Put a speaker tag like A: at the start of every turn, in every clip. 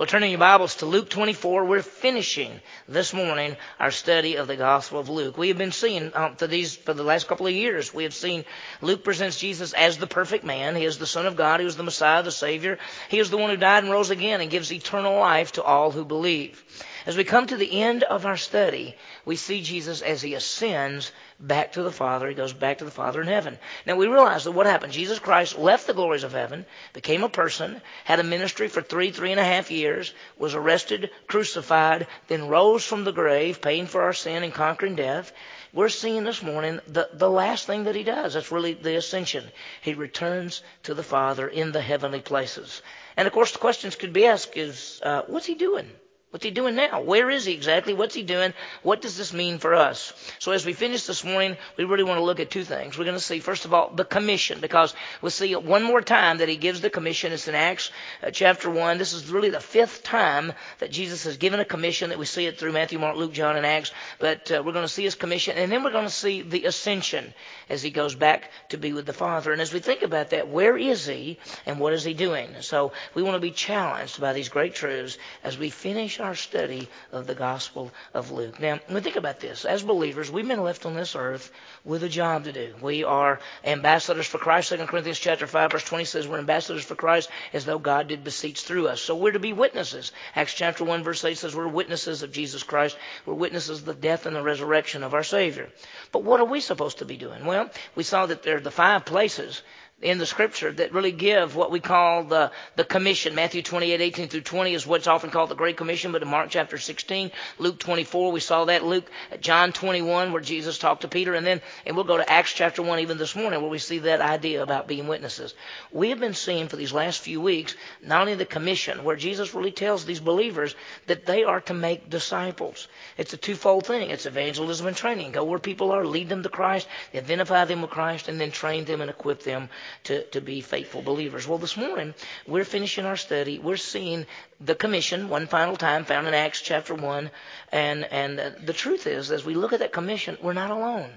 A: Well, turning your Bibles to Luke 24, we're finishing this morning our study of the Gospel of Luke. We have been seeing um, for these for the last couple of years. We have seen Luke presents Jesus as the perfect man. He is the Son of God. He is the Messiah, the Savior. He is the one who died and rose again and gives eternal life to all who believe. As we come to the end of our study, we see Jesus as he ascends back to the Father. He goes back to the Father in heaven. Now we realize that what happened? Jesus Christ left the glories of heaven, became a person, had a ministry for three, three and a half years, was arrested, crucified, then rose from the grave, paying for our sin and conquering death. We're seeing this morning the, the last thing that he does. That's really the ascension. He returns to the Father in the heavenly places. And of course the questions could be asked is, uh, what's he doing? What's he doing now? Where is he exactly? What's he doing? What does this mean for us? So as we finish this morning, we really want to look at two things. We're going to see, first of all, the commission, because we'll see it one more time that he gives the commission. It's in Acts uh, chapter 1. This is really the fifth time that Jesus has given a commission that we see it through Matthew, Mark, Luke, John, and Acts. But uh, we're going to see his commission, and then we're going to see the ascension as he goes back to be with the Father. And as we think about that, where is he and what is he doing? So we want to be challenged by these great truths as we finish our study of the Gospel of Luke. Now, when we think about this, as believers, we've been left on this earth with a job to do. We are ambassadors for Christ. 2 Corinthians chapter 5, verse 20 says we're ambassadors for Christ as though God did beseech through us. So we're to be witnesses. Acts chapter 1, verse 8 says we're witnesses of Jesus Christ. We're witnesses of the death and the resurrection of our Savior. But what are we supposed to be doing? Well, we saw that there are the five places in the scripture that really give what we call the, the commission. Matthew 28, 18 through 20 is what's often called the Great Commission, but in Mark chapter 16, Luke 24, we saw that. Luke, John 21, where Jesus talked to Peter, and then, and we'll go to Acts chapter 1 even this morning, where we see that idea about being witnesses. We have been seeing for these last few weeks, not only the commission, where Jesus really tells these believers that they are to make disciples. It's a twofold thing. It's evangelism and training. Go where people are, lead them to Christ, identify them with Christ, and then train them and equip them to, to be faithful believers. Well, this morning, we're finishing our study. We're seeing the commission one final time found in Acts chapter 1. And, and the truth is, as we look at that commission, we're not alone.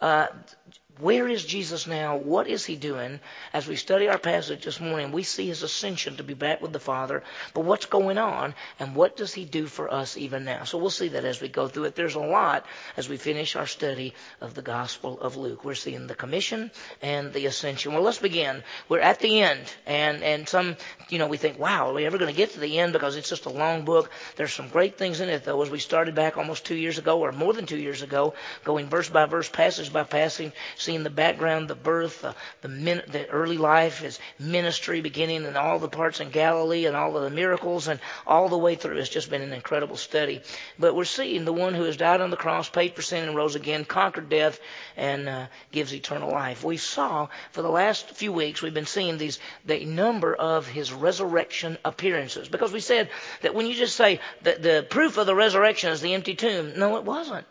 A: Uh, where is Jesus now? What is he doing? As we study our passage this morning, we see his ascension to be back with the Father. But what's going on and what does he do for us even now? So we'll see that as we go through it. There's a lot as we finish our study of the Gospel of Luke. We're seeing the commission and the ascension. Well, let's begin. We're at the end and, and some, you know, we think, wow, are we ever going to get to the end because it's just a long book? There's some great things in it though as we started back almost two years ago or more than two years ago, going verse by verse, passage by passage, seeing the background, the birth, uh, the, min- the early life, his ministry beginning in all the parts in Galilee and all of the miracles and all the way through. It's just been an incredible study. But we're seeing the one who has died on the cross, paid for sin and rose again, conquered death, and uh, gives eternal life. We saw for the last few weeks, we've been seeing these, the number of his resurrection appearances. Because we said that when you just say that the proof of the resurrection is the empty tomb, no, it wasn't.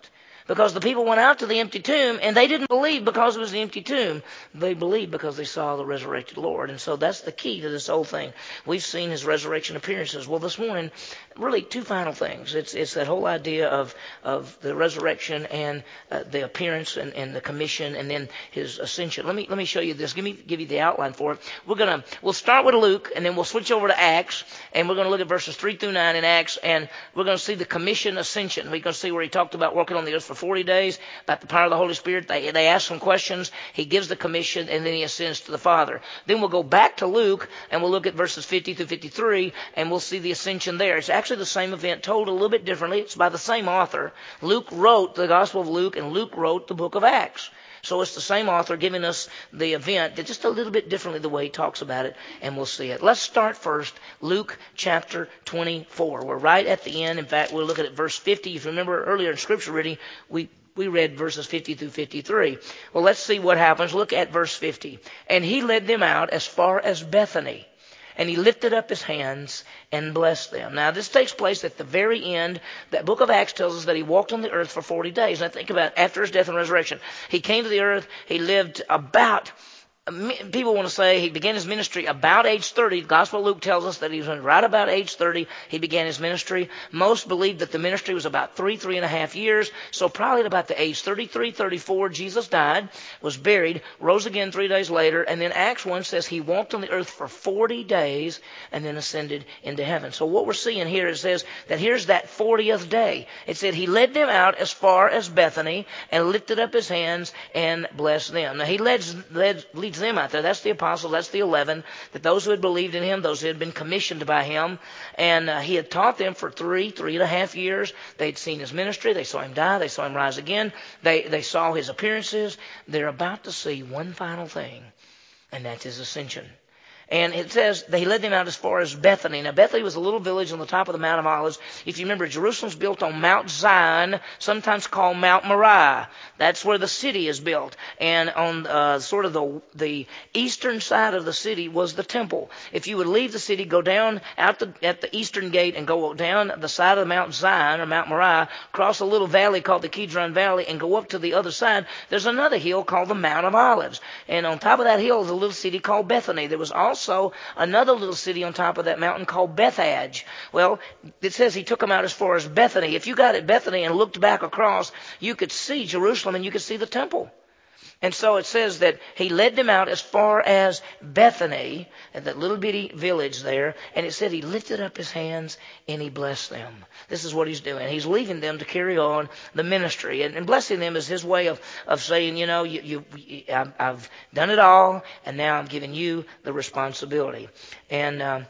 A: Because the people went out to the empty tomb and they didn't believe because it was the empty tomb. They believed because they saw the resurrected Lord. And so that's the key to this whole thing. We've seen his resurrection appearances. Well, this morning, really two final things. It's, it's that whole idea of, of the resurrection and uh, the appearance and, and the commission and then his ascension. Let me, let me show you this. Give me, give you the outline for it. We're gonna, we'll start with Luke and then we'll switch over to Acts and we're gonna look at verses 3 through 9 in Acts and we're gonna see the commission ascension. We're gonna see where he talked about working on the earth for 40 days, about the power of the Holy Spirit. They, they ask some questions. He gives the commission, and then he ascends to the Father. Then we'll go back to Luke, and we'll look at verses 50 through 53, and we'll see the ascension there. It's actually the same event told a little bit differently. It's by the same author. Luke wrote the Gospel of Luke, and Luke wrote the book of Acts. So it's the same author giving us the event, just a little bit differently the way he talks about it, and we'll see it. Let's start first, Luke chapter 24. We're right at the end. In fact, we'll look at verse 50. If you remember earlier in scripture reading, we we read verses 50 through 53. Well, let's see what happens. Look at verse 50. And he led them out as far as Bethany. And he lifted up his hands and blessed them. Now, this takes place at the very end. That book of Acts tells us that he walked on the earth for 40 days. Now, think about after his death and resurrection. He came to the earth. He lived about people want to say he began his ministry about age 30. The Gospel of Luke tells us that he was right about age 30. He began his ministry. Most believe that the ministry was about three, three and a half years. So probably at about the age 33, 34, Jesus died, was buried, rose again three days later, and then Acts 1 says he walked on the earth for 40 days and then ascended into heaven. So what we're seeing here, it says that here's that 40th day. It said he led them out as far as Bethany and lifted up his hands and blessed them. Now he leads, leads, leads them out there. That's the apostles. That's the eleven. That those who had believed in him, those who had been commissioned by him, and uh, he had taught them for three, three and a half years. They'd seen his ministry. They saw him die. They saw him rise again. They they saw his appearances. They're about to see one final thing, and that's his ascension. And it says they led them out as far as Bethany. Now, Bethany was a little village on the top of the Mount of Olives. If you remember, Jerusalem's built on Mount Zion, sometimes called Mount Moriah. That's where the city is built. And on uh, sort of the, the eastern side of the city was the temple. If you would leave the city, go down out the, at the eastern gate and go down the side of Mount Zion or Mount Moriah, cross a little valley called the Kidron Valley, and go up to the other side, there's another hill called the Mount of Olives. And on top of that hill is a little city called Bethany. There was also also another little city on top of that mountain called Bethphage. Well, it says he took them out as far as Bethany. If you got at Bethany and looked back across, you could see Jerusalem and you could see the temple. And so it says that he led them out as far as Bethany, and that little bitty village there, and it said he lifted up his hands and he blessed them. This is what he's doing. He's leaving them to carry on the ministry. And, and blessing them is his way of, of saying, you know, you, you, I've done it all, and now I'm giving you the responsibility. And, uh,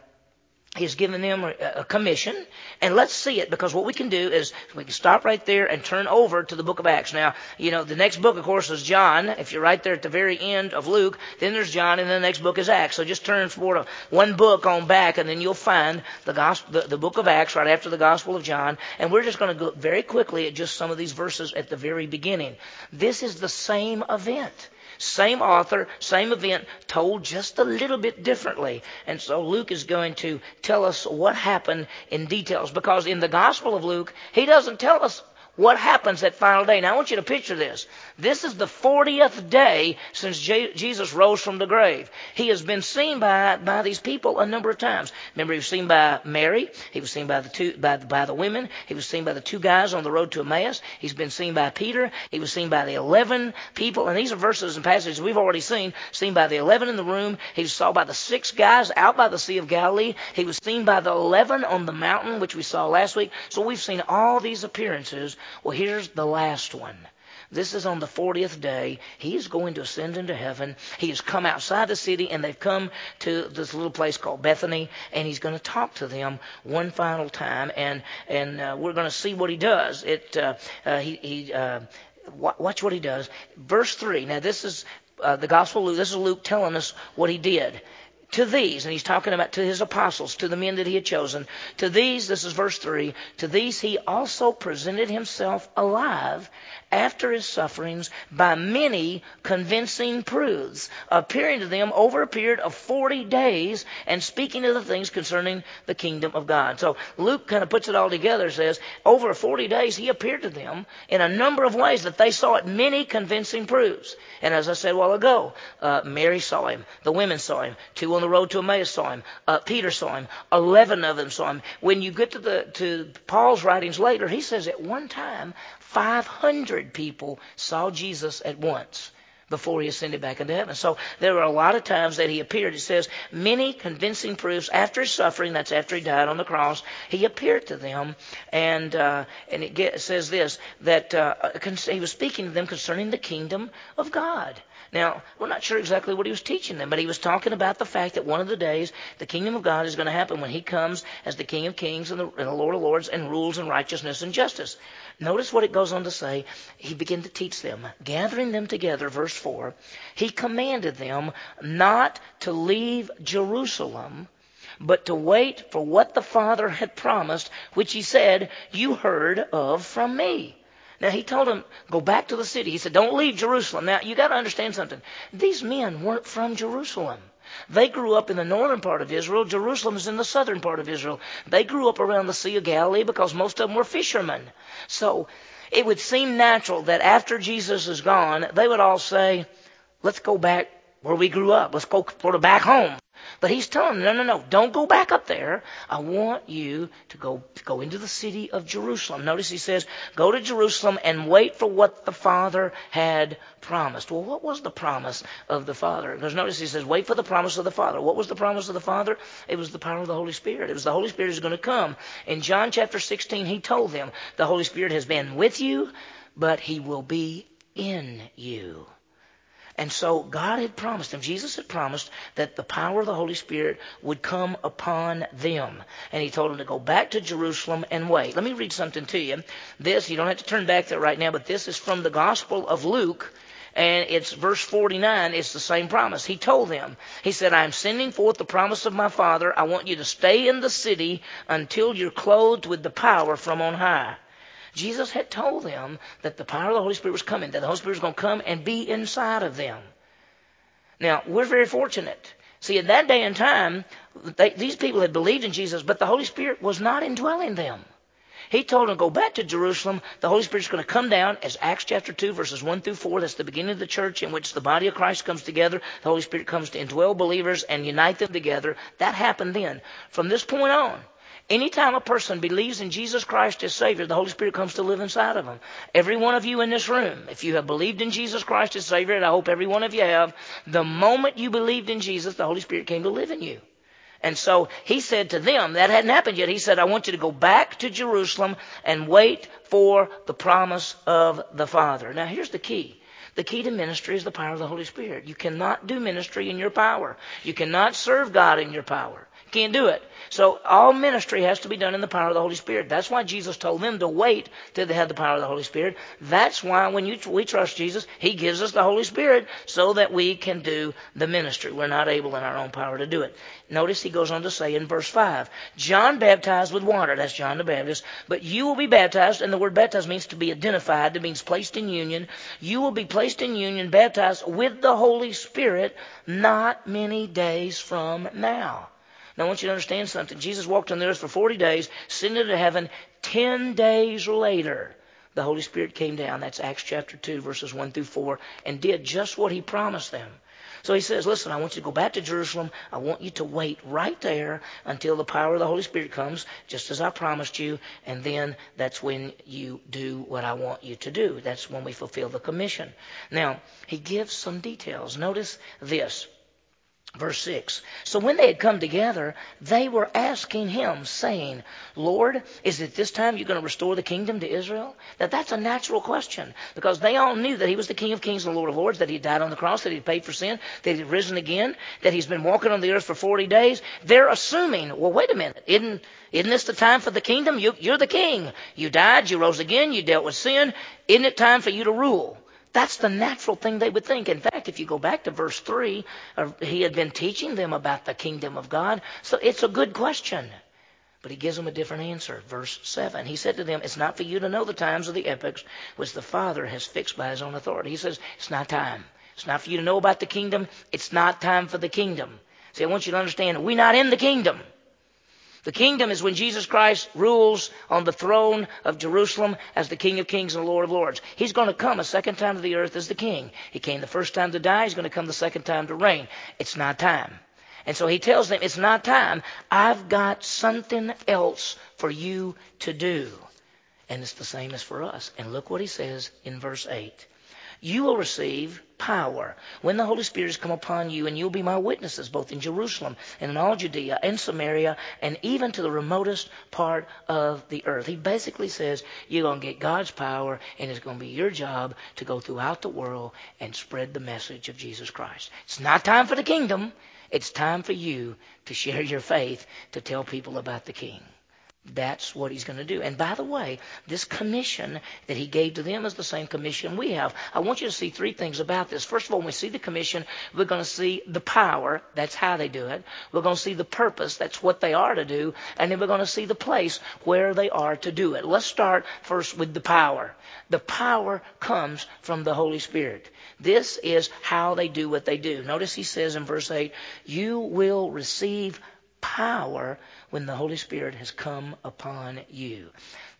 A: He's given them a, commission, and let's see it because what we can do is we can stop right there and turn over to the book of Acts. Now, you know, the next book, of course, is John. If you're right there at the very end of Luke, then there's John, and the next book is Acts. So just turn one book on back, and then you'll find the gospel, the, the book of Acts right after the Gospel of John. And we're just going to go very quickly at just some of these verses at the very beginning. This is the same event. Same author, same event, told just a little bit differently. And so Luke is going to tell us what happened in details because in the Gospel of Luke, he doesn't tell us what happens that final day. Now I want you to picture this. This is the 40th day since Jesus rose from the grave. He has been seen by, by these people a number of times. Remember, he was seen by Mary. He was seen by the two, by, by the women. He was seen by the two guys on the road to Emmaus. He's been seen by Peter. He was seen by the 11 people. And these are verses and passages we've already seen. Seen by the 11 in the room. He was saw by the six guys out by the Sea of Galilee. He was seen by the 11 on the mountain, which we saw last week. So we've seen all these appearances well, here's the last one. This is on the 40th day. He's going to ascend into heaven. He has come outside the city and they've come to this little place called Bethany and he's going to talk to them one final time and, and uh, we're going to see what he does. It, uh, uh, he, he, uh, watch what he does. Verse 3. Now this is uh, the Gospel of Luke. This is Luke telling us what he did to these, and he's talking about to his apostles, to the men that he had chosen, to these, this is verse 3, to these he also presented himself alive after his sufferings by many convincing proofs, appearing to them over a period of 40 days and speaking of the things concerning the kingdom of God. So Luke kind of puts it all together, says, over 40 days he appeared to them in a number of ways that they saw it, many convincing proofs. And as I said a while ago, uh, Mary saw him, the women saw him, two on the road to Emmaus saw him, uh, Peter saw him, 11 of them saw him. When you get to the, to Paul's writings later, he says at one time 500 people saw Jesus at once before he ascended back into heaven. So there were a lot of times that he appeared. It says many convincing proofs after his suffering. That's after he died on the cross. He appeared to them, and uh, and it, get, it says this that uh, he was speaking to them concerning the kingdom of God. Now, we're not sure exactly what he was teaching them, but he was talking about the fact that one of the days the kingdom of God is going to happen when he comes as the King of Kings and the, and the Lord of Lords and rules in righteousness and justice. Notice what it goes on to say. He began to teach them, gathering them together, verse 4. He commanded them not to leave Jerusalem, but to wait for what the Father had promised, which he said, You heard of from me. Now he told them, go back to the city. He said, don't leave Jerusalem. Now you got to understand something. These men weren't from Jerusalem. They grew up in the northern part of Israel. Jerusalem is in the southern part of Israel. They grew up around the Sea of Galilee because most of them were fishermen. So it would seem natural that after Jesus is gone, they would all say, let's go back where we grew up. Let's go sort of back home. But he's telling them, no, no, no, don't go back up there. I want you to go, to go into the city of Jerusalem. Notice he says, go to Jerusalem and wait for what the Father had promised. Well, what was the promise of the Father? Because notice he says, wait for the promise of the Father. What was the promise of the Father? It was the power of the Holy Spirit. It was the Holy Spirit is going to come. In John chapter 16, he told them, the Holy Spirit has been with you, but he will be in you. And so God had promised them, Jesus had promised that the power of the Holy Spirit would come upon them. And he told them to go back to Jerusalem and wait. Let me read something to you. This, you don't have to turn back there right now, but this is from the Gospel of Luke. And it's verse 49. It's the same promise. He told them, He said, I am sending forth the promise of my Father. I want you to stay in the city until you're clothed with the power from on high. Jesus had told them that the power of the Holy Spirit was coming, that the Holy Spirit was going to come and be inside of them. Now, we're very fortunate. See, at that day and time, they, these people had believed in Jesus, but the Holy Spirit was not indwelling them. He told them go back to Jerusalem. The Holy Spirit's going to come down, as Acts chapter 2, verses 1 through 4. That's the beginning of the church in which the body of Christ comes together. The Holy Spirit comes to indwell believers and unite them together. That happened then. From this point on, Anytime a person believes in Jesus Christ as Savior, the Holy Spirit comes to live inside of them. Every one of you in this room, if you have believed in Jesus Christ as Savior, and I hope every one of you have, the moment you believed in Jesus, the Holy Spirit came to live in you. And so he said to them, that hadn't happened yet. He said, I want you to go back to Jerusalem and wait for the promise of the Father. Now here's the key. The key to ministry is the power of the Holy Spirit. You cannot do ministry in your power. You cannot serve God in your power. You can't do it. So all ministry has to be done in the power of the Holy Spirit. That's why Jesus told them to wait till they had the power of the Holy Spirit. That's why when you, we trust Jesus, He gives us the Holy Spirit so that we can do the ministry. We're not able in our own power to do it. Notice he goes on to say in verse 5, John baptized with water. That's John the Baptist. But you will be baptized, in the word baptized means to be identified. It means placed in union. You will be placed in union, baptized with the Holy Spirit not many days from now. Now, I want you to understand something. Jesus walked on the earth for 40 days, ascended to heaven. Ten days later, the Holy Spirit came down. That's Acts chapter 2, verses 1 through 4, and did just what he promised them. So he says, Listen, I want you to go back to Jerusalem. I want you to wait right there until the power of the Holy Spirit comes, just as I promised you. And then that's when you do what I want you to do. That's when we fulfill the commission. Now, he gives some details. Notice this. Verse 6. So when they had come together, they were asking him, saying, Lord, is it this time you're going to restore the kingdom to Israel? That that's a natural question because they all knew that he was the King of Kings and the Lord of Lords, that he died on the cross, that he paid for sin, that he'd risen again, that he's been walking on the earth for 40 days. They're assuming, well, wait a minute, isn't, isn't this the time for the kingdom? You, you're the king. You died, you rose again, you dealt with sin. Isn't it time for you to rule? That's the natural thing they would think. In fact, if you go back to verse 3, uh, he had been teaching them about the kingdom of God. So it's a good question. But he gives them a different answer. Verse 7. He said to them, It's not for you to know the times or the epochs which the Father has fixed by his own authority. He says, It's not time. It's not for you to know about the kingdom. It's not time for the kingdom. See, I want you to understand, we're not in the kingdom. The kingdom is when Jesus Christ rules on the throne of Jerusalem as the King of Kings and Lord of Lords. He's going to come a second time to the earth as the King. He came the first time to die. He's going to come the second time to reign. It's not time. And so he tells them, it's not time. I've got something else for you to do. And it's the same as for us. And look what he says in verse 8 you will receive power when the Holy Spirit has come upon you, and you'll be my witnesses both in Jerusalem and in all Judea and Samaria and even to the remotest part of the earth. He basically says you're going to get God's power, and it's going to be your job to go throughout the world and spread the message of Jesus Christ. It's not time for the kingdom. It's time for you to share your faith, to tell people about the King. That's what he's going to do. And by the way, this commission that he gave to them is the same commission we have. I want you to see three things about this. First of all, when we see the commission, we're going to see the power. That's how they do it. We're going to see the purpose. That's what they are to do. And then we're going to see the place where they are to do it. Let's start first with the power. The power comes from the Holy Spirit. This is how they do what they do. Notice he says in verse 8, you will receive power when the Holy Spirit has come upon you.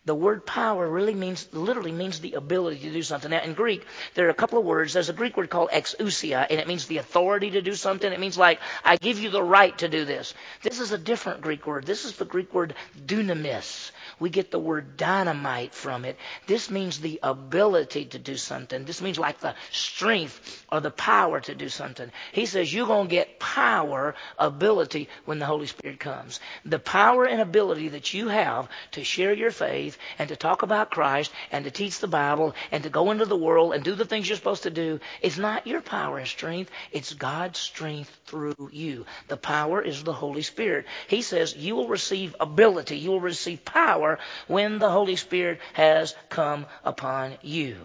A: The word power really means, literally means the ability to do something. Now, in Greek, there are a couple of words. There's a Greek word called exousia, and it means the authority to do something. It means like, I give you the right to do this. This is a different Greek word. This is the Greek word dunamis. We get the word dynamite from it. This means the ability to do something. This means like the strength or the power to do something. He says you're going to get power, ability when the Holy Spirit comes. The power and ability that you have to share your faith and to talk about Christ and to teach the Bible and to go into the world and do the things you're supposed to do is not your power and strength. It's God's strength through you. The power is the Holy Spirit. He says you will receive ability. You will receive power when the Holy Spirit has come upon you.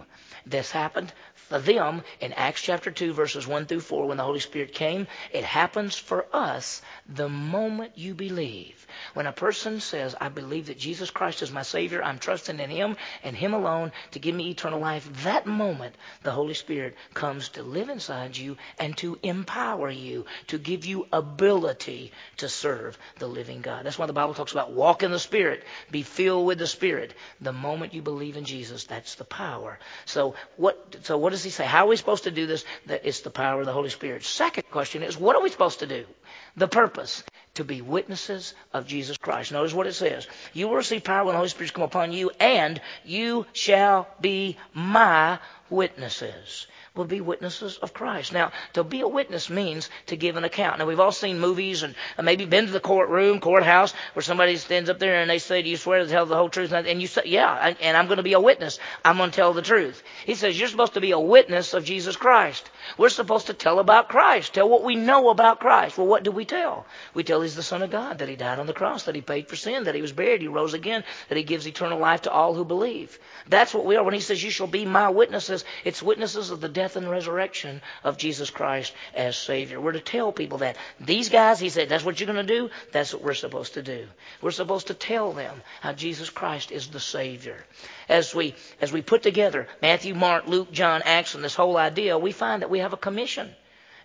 A: This happened them in Acts chapter 2, verses 1 through 4, when the Holy Spirit came. It happens for us the moment you believe. When a person says, I believe that Jesus Christ is my Savior, I'm trusting in Him and Him alone to give me eternal life, that moment the Holy Spirit comes to live inside you and to empower you, to give you ability to serve the living God. That's why the Bible talks about walk in the Spirit, be filled with the Spirit. The moment you believe in Jesus, that's the power. So what, so what does he say? How are we supposed to do this? That it's the power of the Holy Spirit. Second question is, what are we supposed to do? The purpose to be witnesses of Jesus Christ. Notice what it says. You will receive power when the Holy Spirit come upon you, and you shall be my witnesses will be witnesses of Christ. Now, to be a witness means to give an account. Now, we've all seen movies and uh, maybe been to the courtroom, courthouse, where somebody stands up there and they say, Do you swear to tell the whole truth? And you say, Yeah, and I'm going to be a witness. I'm going to tell the truth. He says, You're supposed to be a witness of Jesus Christ. We're supposed to tell about Christ, tell what we know about Christ. Well, what do we tell? We tell He's the Son of God, that He died on the cross, that He paid for sin, that He was buried, He rose again, that He gives eternal life to all who believe. That's what we are. When He says, You shall be my witnesses, it's witnesses of the death and resurrection of Jesus Christ as Savior. We're to tell people that. These guys, he said, that's what you're going to do. That's what we're supposed to do. We're supposed to tell them how Jesus Christ is the Savior. As we, as we put together Matthew, Mark, Luke, John, Acts, and this whole idea, we find that we have a commission.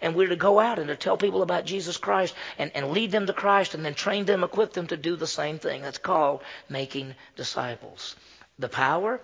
A: And we're to go out and to tell people about Jesus Christ and, and lead them to Christ and then train them, equip them to do the same thing. That's called making disciples. The power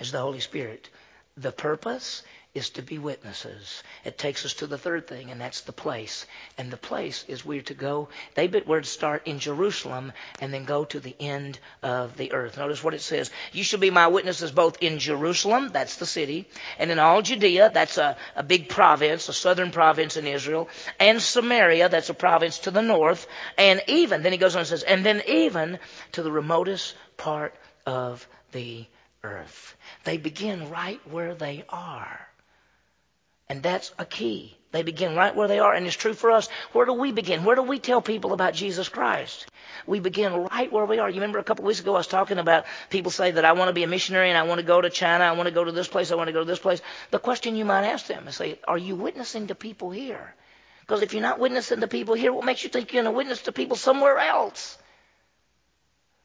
A: is the Holy Spirit. The purpose is to be witnesses. It takes us to the third thing, and that's the place. And the place is we're to go, they bit were to start in Jerusalem and then go to the end of the earth. Notice what it says. You shall be my witnesses both in Jerusalem, that's the city, and in all Judea, that's a, a big province, a southern province in Israel, and Samaria, that's a province to the north, and even, then he goes on and says, and then even to the remotest part of the earth. They begin right where they are. And that's a key. They begin right where they are, and it's true for us. Where do we begin? Where do we tell people about Jesus Christ? We begin right where we are. You remember a couple of weeks ago I was talking about people say that I want to be a missionary and I want to go to China, I want to go to this place, I want to go to this place. The question you might ask them is say, Are you witnessing to people here? Because if you're not witnessing to people here, what makes you think you're going to witness to people somewhere else?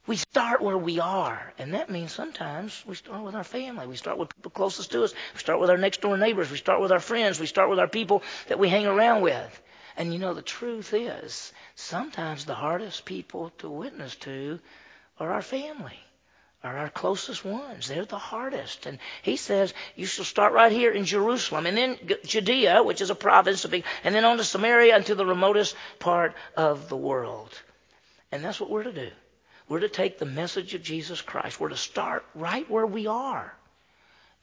A: We start where we are, and that means sometimes we start with our family. We start with people closest to us. We start with our next door neighbors. We start with our friends. We start with our people that we hang around with. And you know, the truth is, sometimes the hardest people to witness to are our family, are our closest ones. They're the hardest. And he says, you shall start right here in Jerusalem, and then Judea, which is a province, of and then on to Samaria and to the remotest part of the world. And that's what we're to do. We're to take the message of Jesus Christ. We're to start right where we are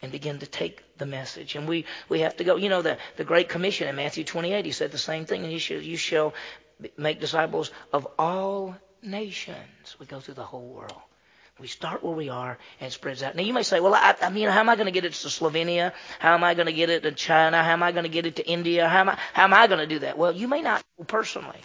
A: and begin to take the message. And we, we have to go, you know, the, the Great Commission in Matthew 28, he said the same thing. And you shall, you shall make disciples of all nations. We go through the whole world. We start where we are and it spreads out. Now you may say, well, I, I mean, how am I going to get it to Slovenia? How am I going to get it to China? How am I going to get it to India? How am I, how am I going to do that? Well, you may not personally,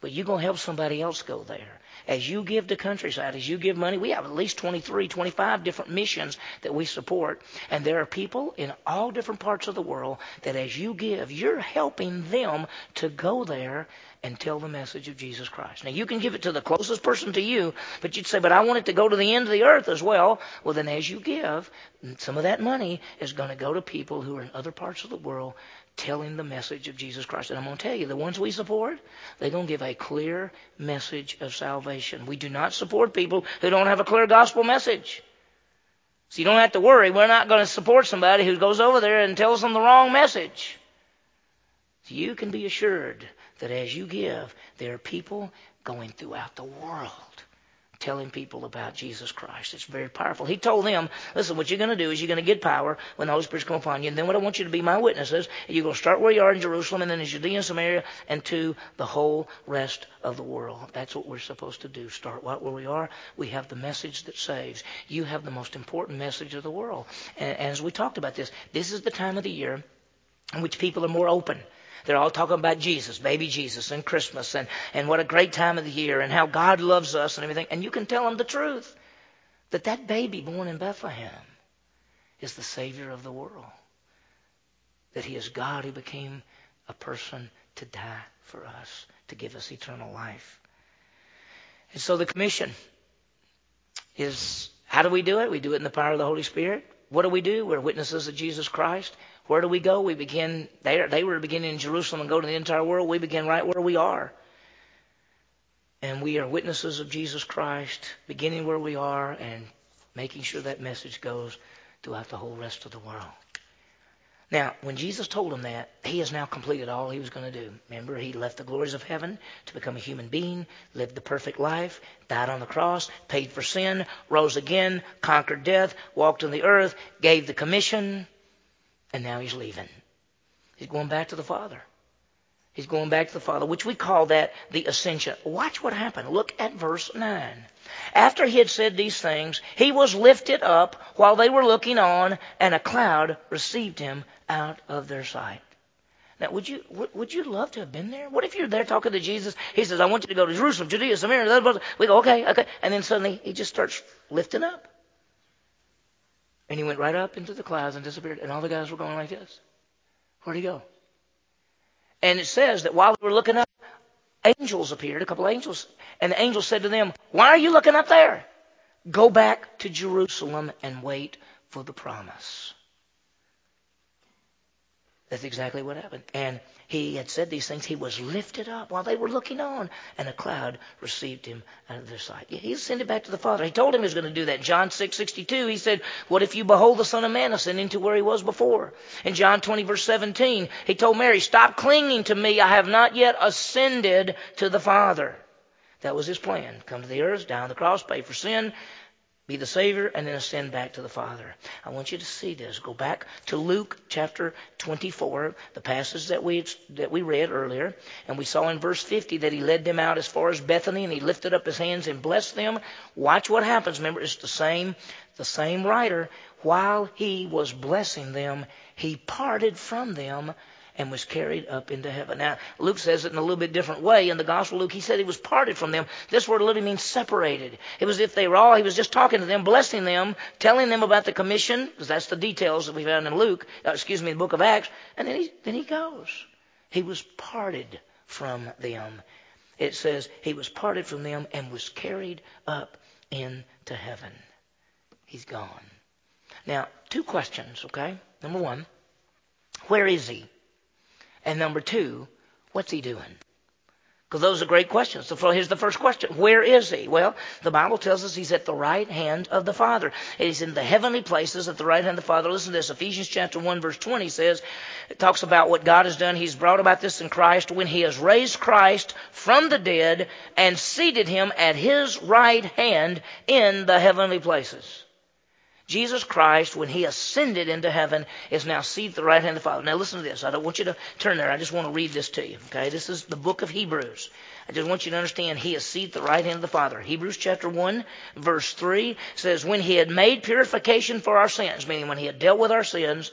A: but you're going to help somebody else go there as you give to countryside, as you give money, we have at least 23, 25 different missions that we support. And there are people in all different parts of the world that as you give, you're helping them to go there and tell the message of Jesus Christ. Now, you can give it to the closest person to you, but you'd say, but I want it to go to the end of the earth as well. Well, then as you give, some of that money is going to go to people who are in other parts of the world telling the message of Jesus Christ. And I'm going to tell you, the ones we support, they're going to give a clear message of salvation. We do not support people who don't have a clear gospel message. So you don't have to worry. We're not going to support somebody who goes over there and tells them the wrong message. So you can be assured that as you give, there are people going throughout the world telling people about Jesus Christ. It's very powerful. He told them, listen, what you're going to do is you're going to get power when the Holy Spirit's come upon you. And then what I want you to be my witnesses, you're going to start where you are in Jerusalem and then in Judea and Samaria and to the whole rest of the world. That's what we're supposed to do. Start right where we are. We have the message that saves. You have the most important message of the world. And as we talked about this, this is the time of the year in which people are more open they're all talking about Jesus, baby Jesus, and Christmas, and, and what a great time of the year, and how God loves us and everything. And you can tell them the truth that that baby born in Bethlehem is the Savior of the world. That He is God who became a person to die for us, to give us eternal life. And so the commission is how do we do it? We do it in the power of the Holy Spirit. What do we do? We're witnesses of Jesus Christ. Where do we go? We begin, they, they were beginning in Jerusalem and go to the entire world. We begin right where we are. And we are witnesses of Jesus Christ, beginning where we are and making sure that message goes throughout the whole rest of the world. Now, when Jesus told him that, he has now completed all he was going to do. Remember, he left the glories of heaven to become a human being, lived the perfect life, died on the cross, paid for sin, rose again, conquered death, walked on the earth, gave the commission, and now he's leaving. He's going back to the Father. He's going back to the Father, which we call that the ascension. Watch what happened. Look at verse 9. After he had said these things, he was lifted up while they were looking on, and a cloud received him out of their sight. Now, would you would you love to have been there? What if you're there talking to Jesus? He says, "I want you to go to Jerusalem, Judea, Samaria." We go, "Okay, okay," and then suddenly he just starts lifting up. And he went right up into the clouds and disappeared. And all the guys were going like this. Where'd he go? And it says that while they were looking up, angels appeared, a couple of angels. And the angel said to them, Why are you looking up there? Go back to Jerusalem and wait for the promise. That's exactly what happened. And he had said these things. He was lifted up while they were looking on, and a cloud received him out of their sight. He ascended back to the Father. He told him he was going to do that. John 6, 62, he said, What if you behold the Son of Man ascending to where he was before? In John 20, verse 17, he told Mary, Stop clinging to me. I have not yet ascended to the Father. That was his plan. Come to the earth, on the cross, pay for sin, be the Savior, and then ascend back to the Father. I want you to see this. Go back to Luke chapter 24, the passage that we, that we read earlier. And we saw in verse 50 that he led them out as far as Bethany and he lifted up his hands and blessed them. Watch what happens. Remember, it's the same, the same writer. While he was blessing them, he parted from them and was carried up into heaven. Now, Luke says it in a little bit different way. In the Gospel Luke, he said he was parted from them. This word literally means separated. It was if they were all, he was just talking to them, blessing them, telling them about the commission, because that's the details that we found in Luke, uh, excuse me, the book of Acts, and then he, then he goes. He was parted from them. It says he was parted from them and was carried up into heaven. He's gone. Now, two questions, okay? Number one, where is he? And number two, what's he doing? Because those are great questions. So here's the first question. Where is he? Well, the Bible tells us he's at the right hand of the Father. He's in the heavenly places at the right hand of the Father. Listen to this. Ephesians chapter 1 verse 20 says, it talks about what God has done. He's brought about this in Christ when he has raised Christ from the dead and seated him at his right hand in the heavenly places. Jesus Christ, when he ascended into heaven, is now seated at the right hand of the Father. Now listen to this. I don't want you to turn there. I just want to read this to you. Okay? This is the book of Hebrews. I just want you to understand he is seated at the right hand of the Father. Hebrews chapter 1, verse 3 says, When he had made purification for our sins, meaning when he had dealt with our sins,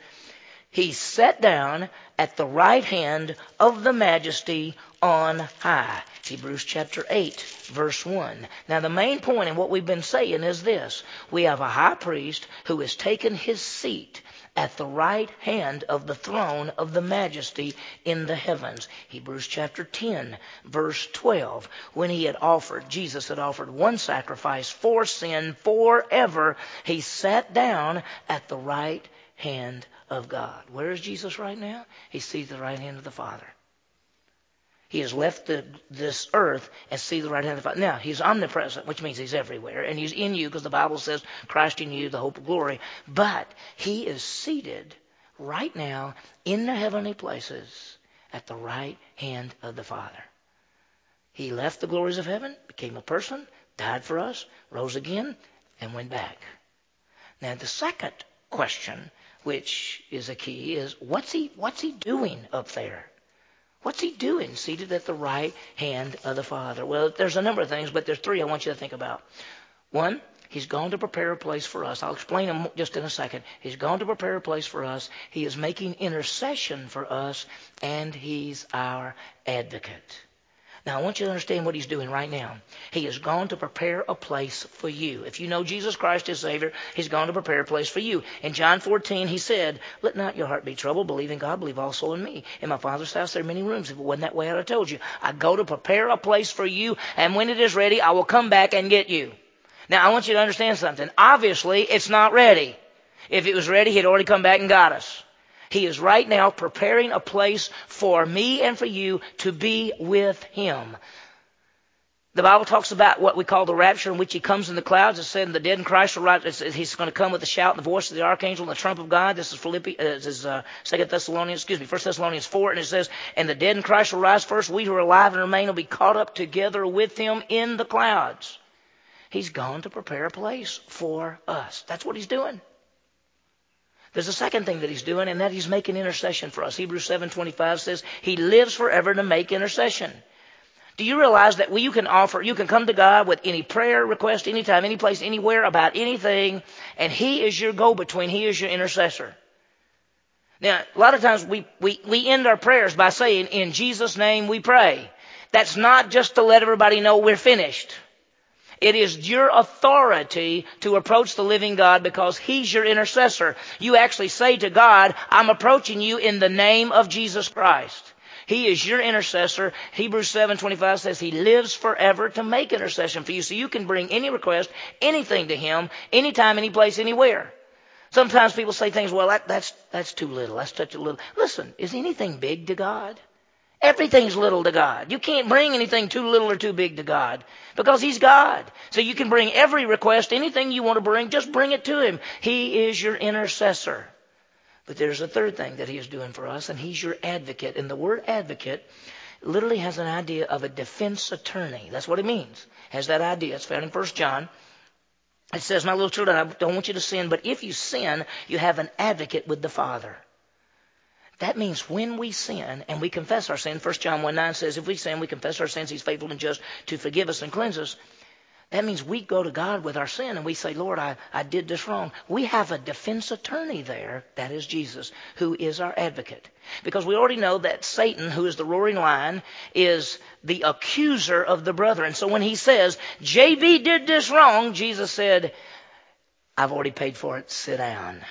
A: he sat down at the right hand of the majesty on high. Hebrews chapter 8, verse 1. Now, the main point in what we've been saying is this we have a high priest who has taken his seat at the right hand of the throne of the majesty in the heavens. Hebrews chapter 10, verse 12. When he had offered, Jesus had offered one sacrifice for sin forever, he sat down at the right hand of God. Where is Jesus right now? He sees the right hand of the Father. He has left the, this earth and at the right hand of the Father. Now, he's omnipresent, which means he's everywhere, and he's in you because the Bible says Christ in you, the hope of glory. But he is seated right now in the heavenly places at the right hand of the Father. He left the glories of heaven, became a person, died for us, rose again, and went back. Now, the second question which is a key, is what's he, what's he doing up there? What's he doing seated at the right hand of the Father? Well, there's a number of things, but there's three I want you to think about. One, he's gone to prepare a place for us. I'll explain them just in a second. He's gone to prepare a place for us. He is making intercession for us, and he's our advocate. Now, I want you to understand what he's doing right now. He has gone to prepare a place for you. If you know Jesus Christ as Savior, he's gone to prepare a place for you. In John 14, he said, Let not your heart be troubled. Believe in God, believe also in me. In my Father's house there are many rooms. If it wasn't that way, I'd have told you. I go to prepare a place for you, and when it is ready, I will come back and get you. Now, I want you to understand something. Obviously, it's not ready. If it was ready, he'd already come back and got us. He is right now preparing a place for me and for you to be with Him. The Bible talks about what we call the rapture in which he comes in the clouds. It said the dead in Christ will rise. He's going to come with the shout, the voice of the archangel, and the trump of God. This is Philippi, uh, this is uh, Second Thessalonians, excuse me, First Thessalonians four, and it says, "And the dead in Christ will rise first. We who are alive and remain will be caught up together with him in the clouds." He's gone to prepare a place for us. That's what he's doing. There's a second thing that he's doing, and that he's making intercession for us. Hebrews 7:25 says he lives forever to make intercession. Do you realize that you can offer, you can come to God with any prayer request, anytime, any place, anywhere about anything, and He is your go-between. He is your intercessor. Now, a lot of times we, we, we end our prayers by saying, in Jesus' name we pray. That's not just to let everybody know we're finished. It is your authority to approach the living God because He's your intercessor. You actually say to God, I'm approaching you in the name of Jesus Christ. He is your intercessor. Hebrews 7:25 says he lives forever to make intercession for you. So you can bring any request, anything to him, anytime, any place, anywhere. Sometimes people say things, well, that, that's, that's too little. That's such a little. Listen, is anything big to God? Everything's little to God. You can't bring anything too little or too big to God because He's God. So you can bring every request, anything you want to bring, just bring it to Him. He is your intercessor. But there's a third thing that He is doing for us, and He's your advocate. And the word advocate literally has an idea of a defense attorney. That's what it means. Has that idea. It's found in 1 John. It says, My little children, I don't want you to sin, but if you sin, you have an advocate with the Father. That means when we sin and we confess our sin, 1 John 1 9 says, if we sin, we confess our sins, He's faithful and just to forgive us and cleanse us. That means we go to God with our sin and we say, Lord, I, I did this wrong. We have a defense attorney there, that is Jesus, who is our advocate. Because we already know that Satan, who is the roaring lion, is the accuser of the brethren. So when he says, JB did this wrong, Jesus said, I've already paid for it, sit down.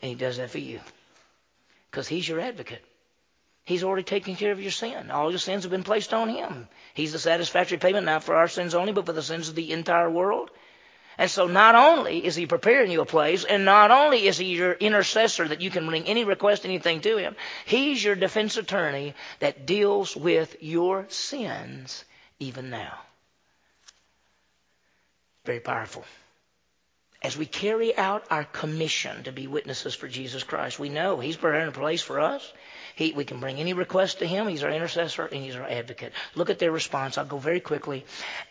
A: And he does that for you. Because He's your advocate. He's already taken care of your sin. All your sins have been placed on Him. He's the satisfactory payment, not for our sins only, but for the sins of the entire world. And so not only is He preparing you a place, and not only is He your intercessor that you can bring any request, anything to Him, He's your defense attorney that deals with your sins even now. Very powerful as we carry out our commission to be witnesses for Jesus Christ, we know He's preparing a place for us. He, we can bring any request to Him. He's our intercessor and He's our advocate. Look at their response. I'll go very quickly.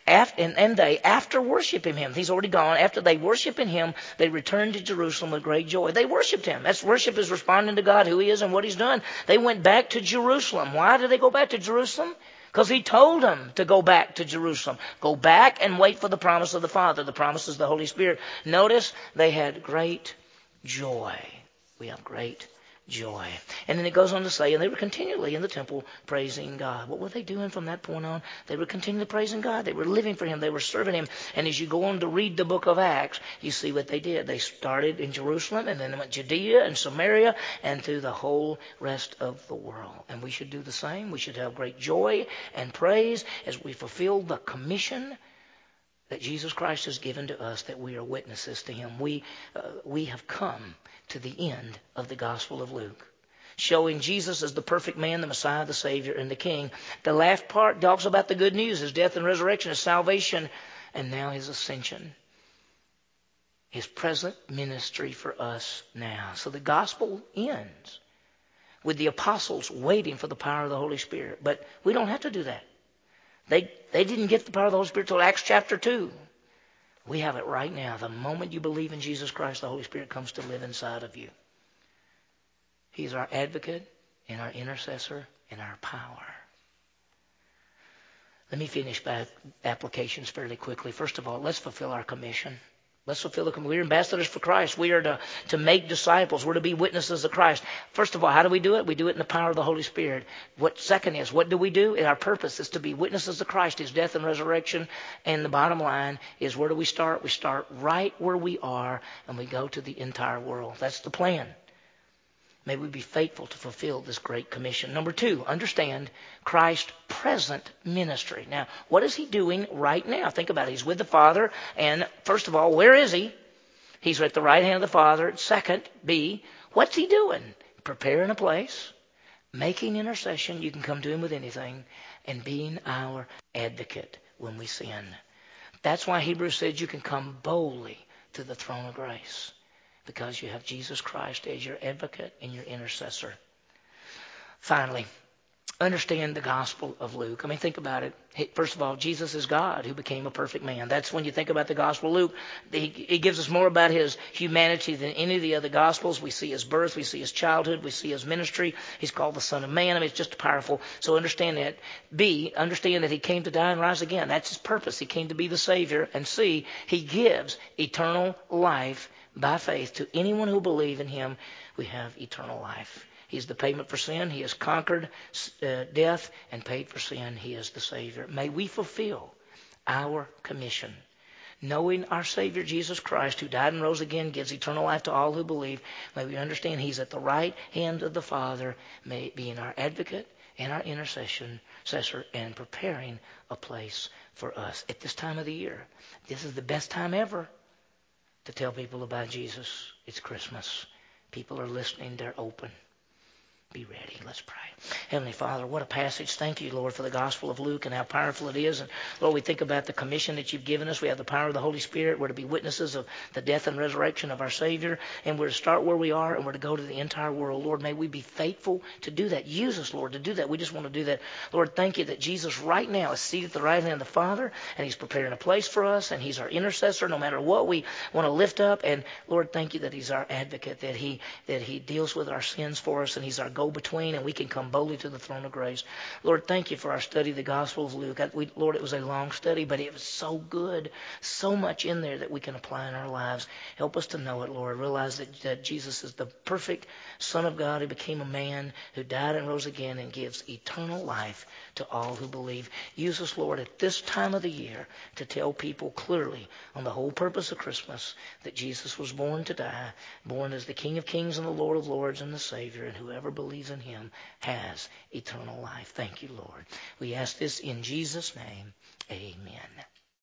A: After, and, and they, after worshiping Him, He's already gone. After they worshiping Him, they returned to Jerusalem with great joy. They worshiped Him. That's worship is responding to God, who He is and what He's done. They went back to Jerusalem. Why did they go back to Jerusalem? Because he told them to go back to Jerusalem. Go back and wait for the promise of the Father. The promise is the Holy Spirit. Notice they had great joy. we have great joy. And then it goes on to say, and they were continually in the temple praising God. What were they doing from that point on? They were continually praising God. They were living for Him. They were serving Him. And as you go on to read the book of Acts, you see what they did. They started in Jerusalem and then went Judea and Samaria and through the whole rest of the world. And we should do the same. We should have great joy and praise as we fulfill the commission that Jesus Christ has given to us that we are witnesses to him. We, uh, we have come to the end of the Gospel of Luke, showing Jesus as the perfect man, the Messiah, the Savior, and the King. The last part talks about the good news, his death and resurrection, his salvation, and now his ascension. His present ministry for us now. So the Gospel ends with the apostles waiting for the power of the Holy Spirit. But we don't have to do that. They, they didn't get the power of the Holy Spirit until Acts chapter 2. We have it right now. The moment you believe in Jesus Christ, the Holy Spirit comes to live inside of you. He's our advocate and our intercessor and our power. Let me finish by applications fairly quickly. First of all, let's fulfill our commission. Let's fulfill the commission. We're ambassadors for Christ. We are to, to make disciples. We're to be witnesses of Christ. First of all, how do we do it? We do it in the power of the Holy Spirit. What second is, what do we do? And our purpose is to be witnesses of Christ, His death and resurrection. And the bottom line is, where do we start? We start right where we are, and we go to the entire world. That's the plan. May we be faithful to fulfill this great commission. Number two, understand Christ's present ministry. Now, what is he doing right now? Think about it. He's with the Father, and first of all, where is he? He's at the right hand of the Father. Second, B, what's he doing? Preparing a place, making intercession. You can come to him with anything, and being our advocate when we sin. That's why Hebrews says you can come boldly to the throne of grace because you have Jesus Christ as your advocate and your intercessor. Finally, understand the Gospel of Luke. I mean, think about it. First of all, Jesus is God who became a perfect man. That's when you think about the Gospel of Luke. He, gives us more about his humanity than any of the other Gospels. We see his birth, we see his childhood, we see his ministry. He's called the Son of Man. I mean, it's just powerful. So understand that. B, understand that he came to die and rise again. That's his purpose. He came to be the Savior. And C, he gives eternal life by faith to anyone who believe in him. We have eternal life. He's the payment for sin. He has conquered uh, death and paid for sin. He is the Savior. May we fulfill our commission. Knowing our Savior Jesus Christ, who died and rose again, gives eternal life to all who believe. May we understand He's at the right hand of the Father, may being our advocate and our intercession, intercessor, and preparing a place for us at this time of the year. This is the best time ever to tell people about Jesus. It's Christmas. People are listening, they're open. Be ready. Let's pray. Heavenly Father, what a passage. Thank you, Lord, for the Gospel of Luke and how powerful it is. And Lord, we think about the commission that you've given us. We have the power of the Holy Spirit. We're to be witnesses of the death and resurrection of our Savior. And we're to start where we are and we're to go to the entire world. Lord, may we be faithful to do that. Use us, Lord, to do that. We just want to do that. Lord, thank you that Jesus right now is seated at the right hand of the Father and He's preparing a place for us and He's our intercessor no matter what we want to lift up. And Lord, thank you that He's our advocate, that He that He deals with our sins for us and He's our go between and we can come boldly to the throne of grace. Lord, thank you for our study of the Gospel of Luke. We, Lord, it was a long study, but it was so good. So much in there that we can apply in our lives. Help us to know it, Lord. Realize that, that Jesus is the perfect Son of God who became a man, who died and rose again and gives eternal life to all who believe. Use us, Lord, at this time of the year to tell people clearly on the whole purpose of Christmas that Jesus was born to die, born as the King of Kings and the Lord of Lords and the Savior, and whoever believes in him has eternal life. Thank you, Lord. We ask this in Jesus' name. Amen.